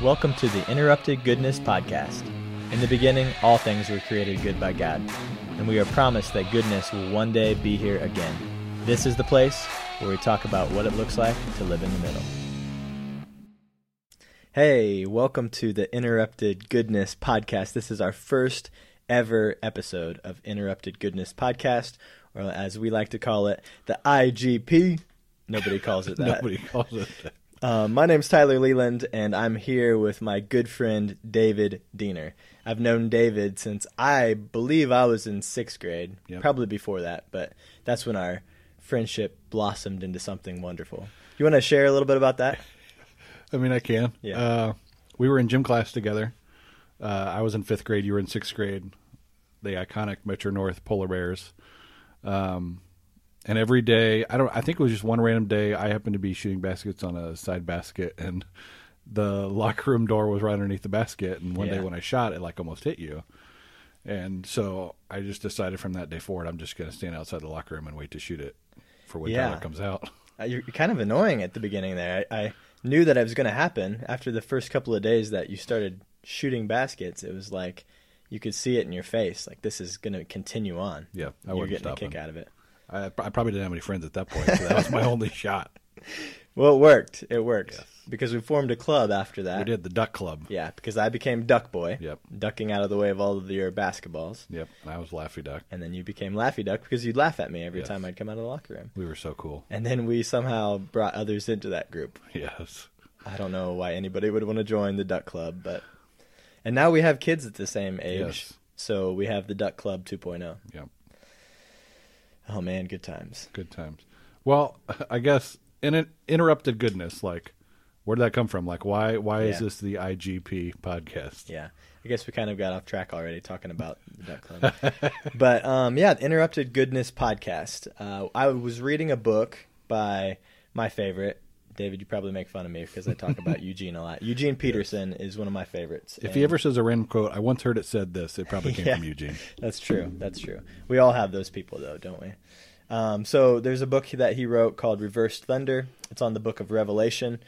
Welcome to the Interrupted Goodness Podcast. In the beginning, all things were created good by God, and we are promised that goodness will one day be here again. This is the place where we talk about what it looks like to live in the middle. Hey, welcome to the Interrupted Goodness Podcast. This is our first ever episode of Interrupted Goodness Podcast, or as we like to call it, the IGP. Nobody calls it that. Nobody calls it that. Uh, my name's Tyler Leland, and I'm here with my good friend David Diener. I've known David since I believe I was in sixth grade, Yep. probably before that, but that's when our friendship blossomed into something wonderful. You want to share a little bit about that? I mean, I can. Yeah. Uh, we were in gym class together. Uh, I was in fifth grade. You were in sixth grade. The iconic Metro North Polar Bears. Um, and every day, I don't. I think it was just one random day. I happened to be shooting baskets on a side basket, and the locker room door was right underneath the basket. And one Yeah. day when I shot, it like almost hit you. And so I just decided from that day forward, I'm just going to stand outside the locker room and wait to shoot it for when Yeah. Comes out. Uh, You're kind of annoying at the beginning there. I, I knew that it was going to happen after the first couple of days that you started shooting baskets. It was like you could see it in your face, like this is going to continue on. Yeah, I You're getting a kick out of it. I, I probably didn't have any friends at that point. So that was my only shot. Well, it worked. It worked Yes. because we formed a club after that. We did the Duck Club. Yeah, because I became Duck Boy. Yep. Ducking out of the way of all of your basketballs. Yep. And I was Laffy Duck. And then you became Laffy Duck because you'd laugh at me every Yes. time I'd come out of the locker room. We were so cool. And then we somehow brought others into that group. Yes. I don't know why anybody would want to join the Duck Club, but. And now we have kids at the same age. Yes. So we have the Duck Club 2.0. Yep. Oh, man, good times. Good times. Well, I guess in an interrupted goodness, like, where did that come from? Like, why why is this the IGP podcast? Yeah. I guess we kind of got off track already talking about the Duck Club. but um, yeah, the Interrupted Goodness podcast. Uh, I was reading a book by my favorite. David, you probably make fun of me because I talk about Eugene a lot. Eugene Peterson is one of my favorites. If he ever says a random quote, I once heard it said this. It probably came Yeah. from Eugene. That's true. That's true. We all have those people, though, don't we? Um, so there's a book that he wrote called Reversed Thunder. It's on the book of Revelation.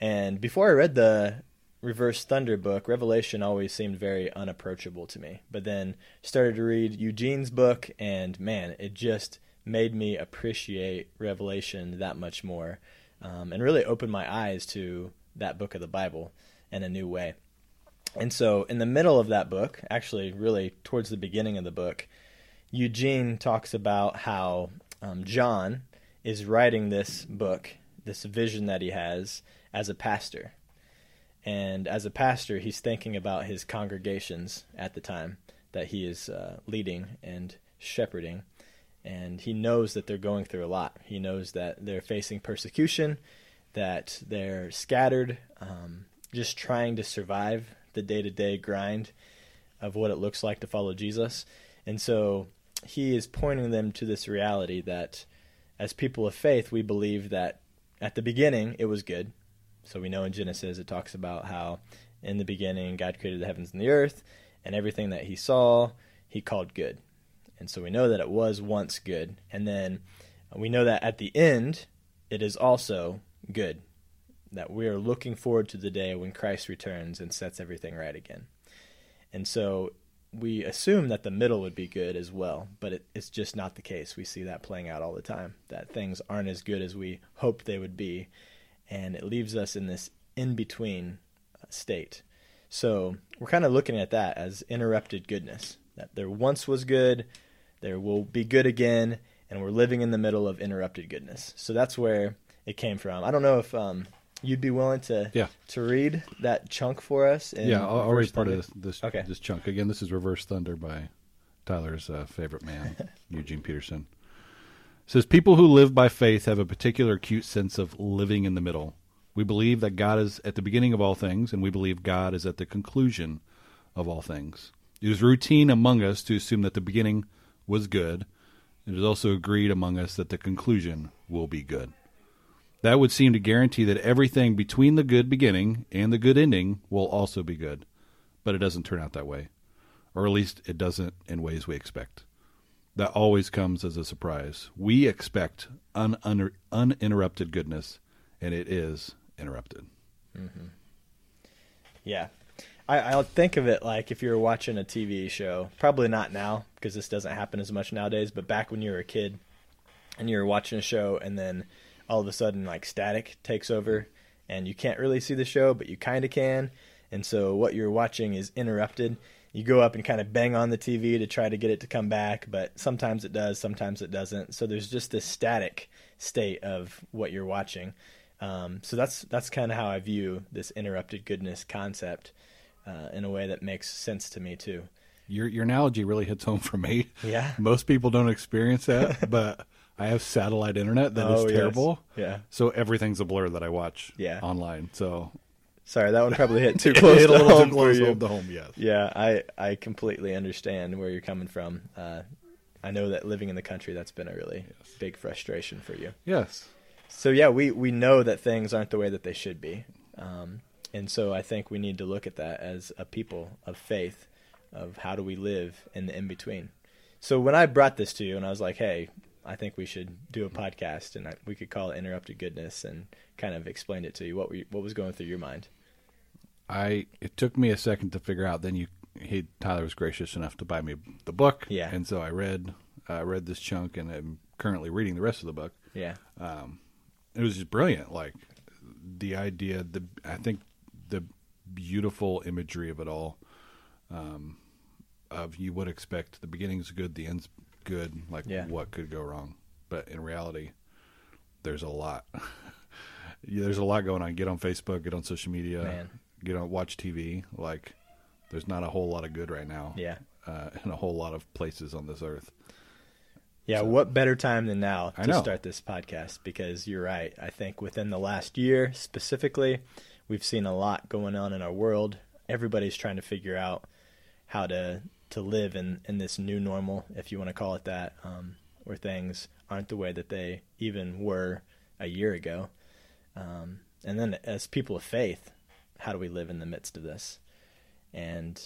And before I read the Reversed Thunder book, Revelation always seemed very unapproachable to me. But then started to read Eugene's book, and man, it just made me appreciate Revelation that much more, um, and really opened my eyes to that book of the Bible in a new way. And so, in the middle of that book, actually, really towards the beginning of the book, Eugene talks about how um, John is writing this book, this vision that he has as a pastor. And as a pastor, he's thinking about his congregations at the time that he is uh, leading and shepherding. And he knows that they're going through a lot. He knows that they're facing persecution, that they're scattered, um, just trying to survive the day to day grind of what it looks like to follow Jesus. And so he is pointing them to this reality that as people of faith, we believe that at the beginning it was good. So we know in Genesis it talks about how in the beginning God created the heavens and the earth, and everything that he saw, he called good. And so we know that it was once good. And then we know that at the end, it is also good. That we are looking forward to the day when Christ returns and sets everything right again. And so we assume that the middle would be good as well, but it, it's just not the case. We see that playing out all the time, that things aren't as good as we hoped they would be. And it leaves us in this in between uh, state. So we're kind of looking at that as interrupted goodness. That there once was good, there will be good again, and we're living in the middle of interrupted goodness. So that's where it came from. I don't know if um, you'd be willing to Yeah. to read that chunk for us. Yeah, I'll, I'll read part Thunder? of this this, Okay. this chunk. Again, this is Reverse Thunder by Tyler's uh, favorite man, Eugene Peterson. It says people who live by faith have a particular acute sense of living in the middle. We believe that God is at the beginning of all things, and we believe God is at the conclusion of all things. It is routine among us to assume that the beginning was good. It is also agreed among us that the conclusion will be good. That would seem to guarantee that everything between the good beginning and the good ending will also be good. But it doesn't turn out that way. Or at least it doesn't in ways we expect. That always comes as a surprise. We expect un- un- uninterrupted goodness, and it is interrupted. Mm-hmm. Yeah. I, I'll think of it like if you were watching a TV show, probably not now because this doesn't happen as much nowadays, but back when you were a kid and you were watching a show and then all of a sudden like static takes over and you can't really see the show, but you kind of can. And so what you're watching is interrupted. You go up and kind of bang on the TV to try to get it to come back, but sometimes it does, sometimes it doesn't. So there's just this static state of what you're watching. Um, so that's that's kind of how I view this interrupted goodness concept uh, in a way that makes sense to me too. Your your analogy really hits home for me. Yeah. Most people don't experience that, but I have satellite internet that is Oh, yes. terrible. Yeah. So everything's a blur that I watch Yeah. online. So Sorry, that one probably hit too It close hit to a little home too for close you. home to home, yes. Yeah, I I completely understand where you're coming from. Uh, I know that living in the country that's been a really Yes. big frustration for you. Yes. So yeah, we we know that things aren't the way that they should be, um, and so I think we need to look at that as a people of faith, of how do we live in the in between. So when I brought this to you and I was like, hey, I think we should do a podcast and I, we could call it Interrupted Goodness and kind of explained it to you. What were what was going through your mind? I it took me a second to figure out. Then you, he Tyler was gracious enough to buy me the book. Yeah. and so I read, I read this chunk, and I'm currently reading the rest of the book. Yeah, Um, it was just brilliant. Like the idea, the I think the beautiful imagery of it all. Um, of you would expect the beginning's good, the end's good. Like Yeah. what could go wrong? But in reality, there's a lot. There's a lot going on. Get on Facebook, get on social media, Man. get on watch TV. Like there's not a whole lot of good right now. yeah. Uh, in a whole lot of places on this earth. Yeah, So- what better time than now to start this podcast? Because you're right. I think within the last year specifically, we've seen a lot going on in our world. Everybody's trying to figure out how to to live in in this new normal, if you want to call it that, um, where things aren't the way that they even were a year ago. Um, and then, as people of faith, how do we live in the midst of this? And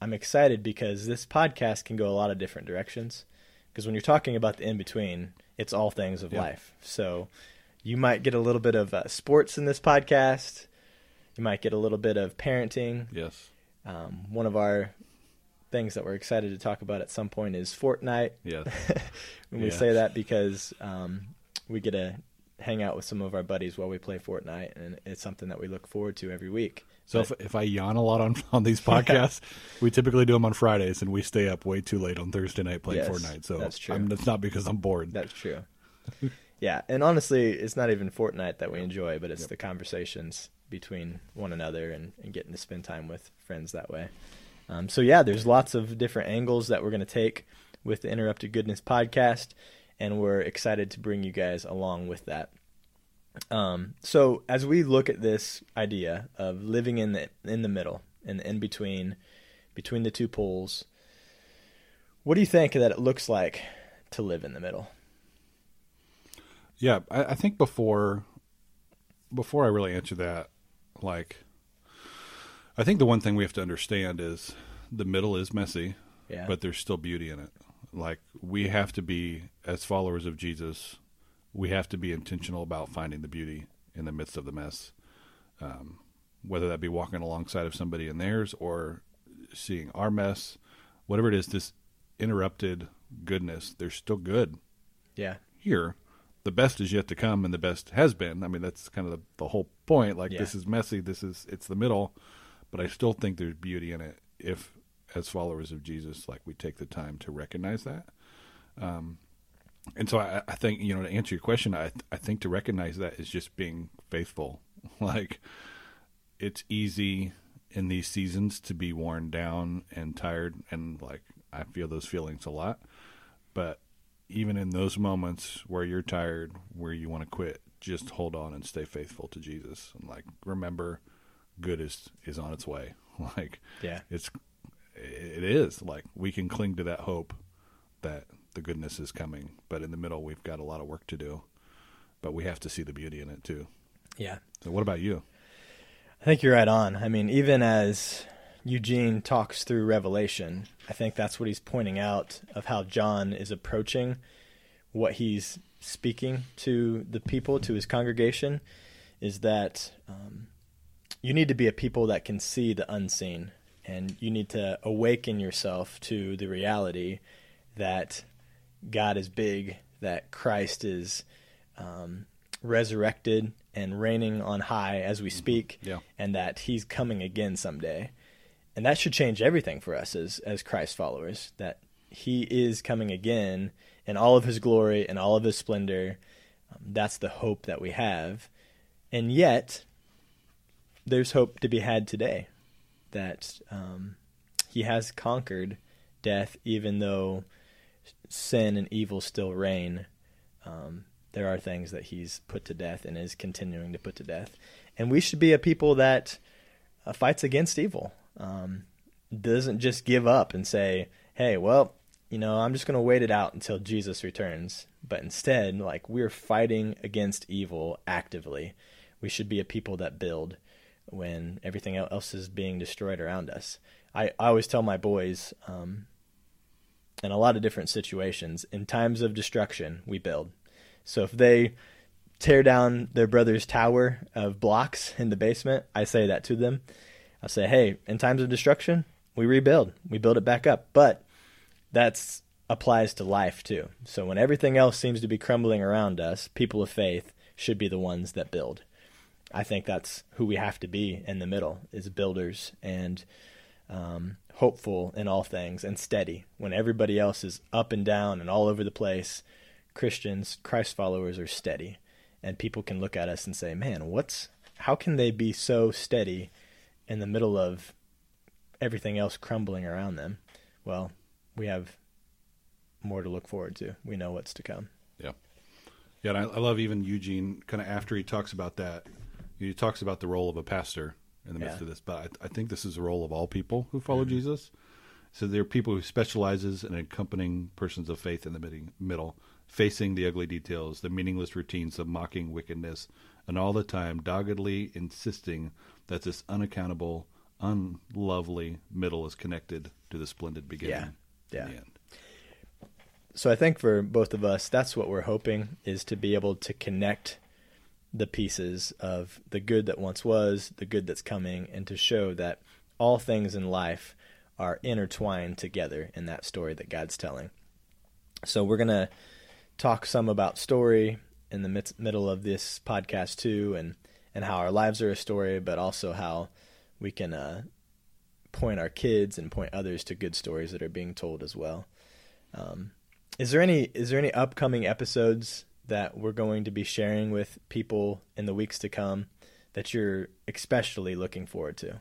I'm excited because this podcast can go a lot of different directions. Because when you're talking about the in between, it's all things of Yeah. life. So you might get a little bit of uh, sports in this podcast. You might get a little bit of parenting. Yes. Um, one of our things that we're excited to talk about at some point is Fortnite. Yes. when we Yeah. say that because um, we get to hang out with some of our buddies while we play Fortnite, and it's something that we look forward to every week. So But- if, if I yawn a lot on on these podcasts, we typically do them on Fridays, and we stay up way too late on Thursday night playing Yes, Fortnite. So that's true. I'm, that's not because I'm bored. That's true. yeah, and honestly, it's not even Fortnite that we enjoy, but it's Yep. the conversations between one another and, and getting to spend time with friends that way. Um, so yeah, there's lots of different angles that we're going to take with the Interrupted Goodness podcast, and we're excited to bring you guys along with that. Um, so as we look at this idea of living in the in the middle, in the in between, between the two poles, what do you think that it looks like to live in the middle? Yeah, I, I think before before I really answer that, like, I think the one thing we have to understand is the middle is messy, Yeah. but there's still beauty in it. Like we have to be as followers of Jesus, we have to be intentional about finding the beauty in the midst of the mess. Um, whether that be walking alongside of somebody in theirs or seeing our mess, whatever it is, this interrupted goodness, there's still good yeah. here. The best is yet to come, and the best has been. I mean, that's kind of the, the whole point. Like, Yeah. this is messy. This is it's the middle, but I still think there's beauty in it if, as followers of Jesus, like we take the time to recognize that. Um, and so I, I think you know to answer your question, I I think to recognize that is just being faithful. Like, it's easy in these seasons to be worn down and tired, and like I feel those feelings a lot. But even in those moments where you're tired, where you want to quit, just hold on and stay faithful to Jesus. And like remember, good is is on its way. Like Yeah. it's it is like we can cling to that hope that the goodness is coming. But in the middle, we've got a lot of work to do. But we have to see the beauty in it too. Yeah. So what about you? I think you're right on. I mean, even as Eugene talks through Revelation, I think that's what he's pointing out of how John is approaching what he's speaking to the people, to his congregation, is that um, you need to be a people that can see the unseen, and you need to awaken yourself to the reality that God is big, that Christ is um, resurrected and reigning on high as we speak, Yeah. and that He's coming again someday. And that should change everything for us as as Christ followers. That He is coming again in all of His glory and all of His splendor. Um, that's the hope that we have, and yet there's hope to be had today. That um, He has conquered death, even though sin and evil still reign. Um, there are things that he's put to death and is continuing to put to death, and we should be a people that uh, fights against evil. Um, doesn't just give up and say, "Hey, well, you know, I'm just going to wait it out until Jesus returns." But instead, like we're fighting against evil actively. We should be a people that build when everything else is being destroyed around us. I, I always tell my boys, um, in a lot of different situations, in times of destruction, we build. So if they tear down their brother's tower of blocks in the basement, I say that to them. I say, hey, in times of destruction, we rebuild. We build it back up. But that applies to life too. So when everything else seems to be crumbling around us, people of faith should be the ones that build. I think that's who we have to be in the middle is builders and um, hopeful in all things and steady. When everybody else is up and down and all over the place, Christians, Christ followers are steady, and people can look at us and say, "Man, what's how can they be so steady in the middle of everything else crumbling around them?" Well, we have more to look forward to. We know what's to come. Yeah, yeah. And I, I love even Eugene. Kind of after he talks about that, he talks about the role of a pastor in the midst Yeah. of this. But I, I think this is the role of all people who follow mm-hmm. Jesus. So there are people who specializes in accompanying persons of faith in the middle, facing the ugly details, the meaningless routines of mocking wickedness, and all the time doggedly insisting that this unaccountable, unlovely middle is connected to the splendid beginning. Yeah. Yeah. The end. so I think for both of us, that's what we're hoping is to be able to connect the pieces of the good that once was, the good that's coming, and to show that all things in life are intertwined together in that story that God's telling. So we're gonna talk some about story in the mid- middle of this podcast too, and and how our lives are a story, but also how we can uh, point our kids and point others to good stories that are being told as well. Um, is there any is there any upcoming episodes that we're going to be sharing with people in the weeks to come that you're especially looking forward to?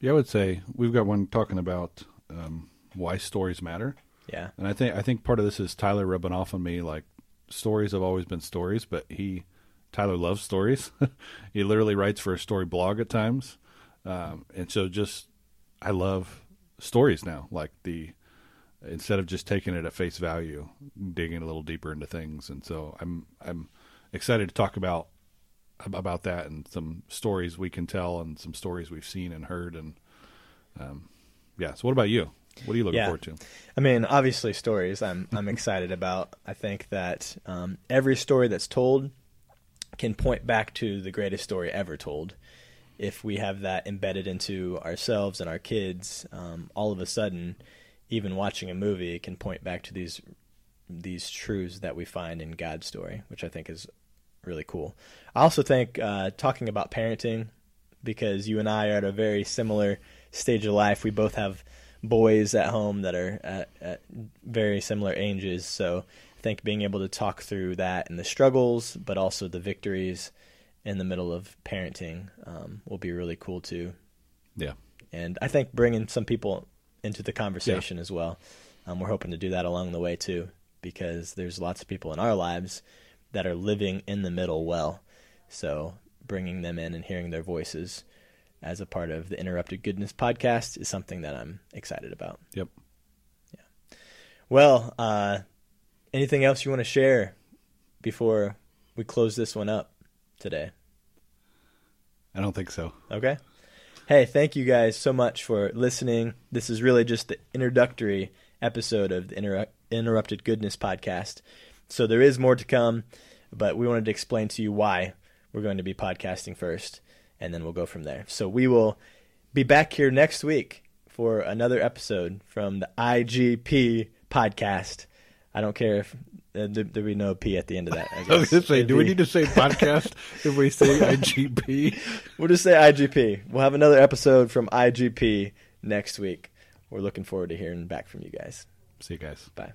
Yeah, I would say we've got one talking about um, why stories matter, Yeah. and I think I think part of this is Tyler rubbing off on me. Like stories have always been stories, but he Tyler loves stories. he literally writes for a story blog at times, um, and so just I love stories now. Like the instead of just taking it at face value, digging a little deeper into things, and so I'm I'm excited to talk about about that and some stories we can tell and some stories we've seen and heard and um, yeah. So what about you? What are you looking Yeah. forward to? I mean, obviously stories. I'm I'm excited about. I think that um, every story that's told can point back to the greatest story ever told. If we have that embedded into ourselves and our kids, um, all of a sudden, even watching a movie can point back to these these truths that we find in God's story, which I think is really cool. I also think uh, talking about parenting, because you and I are at a very similar stage of life. We both have boys at home that are at, at very similar ages. So I think being able to talk through that and the struggles, but also the victories in the middle of parenting um, will be really cool too. Yeah. And I think bringing some people into the conversation as well. Um, we're hoping to do that along the way too, because there's lots of people in our lives that are living in the middle well. So bringing them in and hearing their voices as a part of the Interrupted Goodness podcast is something that I'm excited about. Yep. Yeah. Well, uh, anything else you want to share before we close this one up today? I don't think so. Okay. Hey, thank you guys so much for listening. This is really just the introductory episode of the Inter- Interrupted Goodness podcast. So there is more to come, but we wanted to explain to you why we're going to be podcasting first. And then we'll go from there. So we will be back here next week for another episode from the IGP podcast. I don't care if uh, there, there be no P at the end of that. I, I was going to say, It'd do we need to say podcast if we say IGP? We'll just say IGP. We'll have another episode from IGP next week. We're looking forward to hearing back from you guys. See you guys. Bye.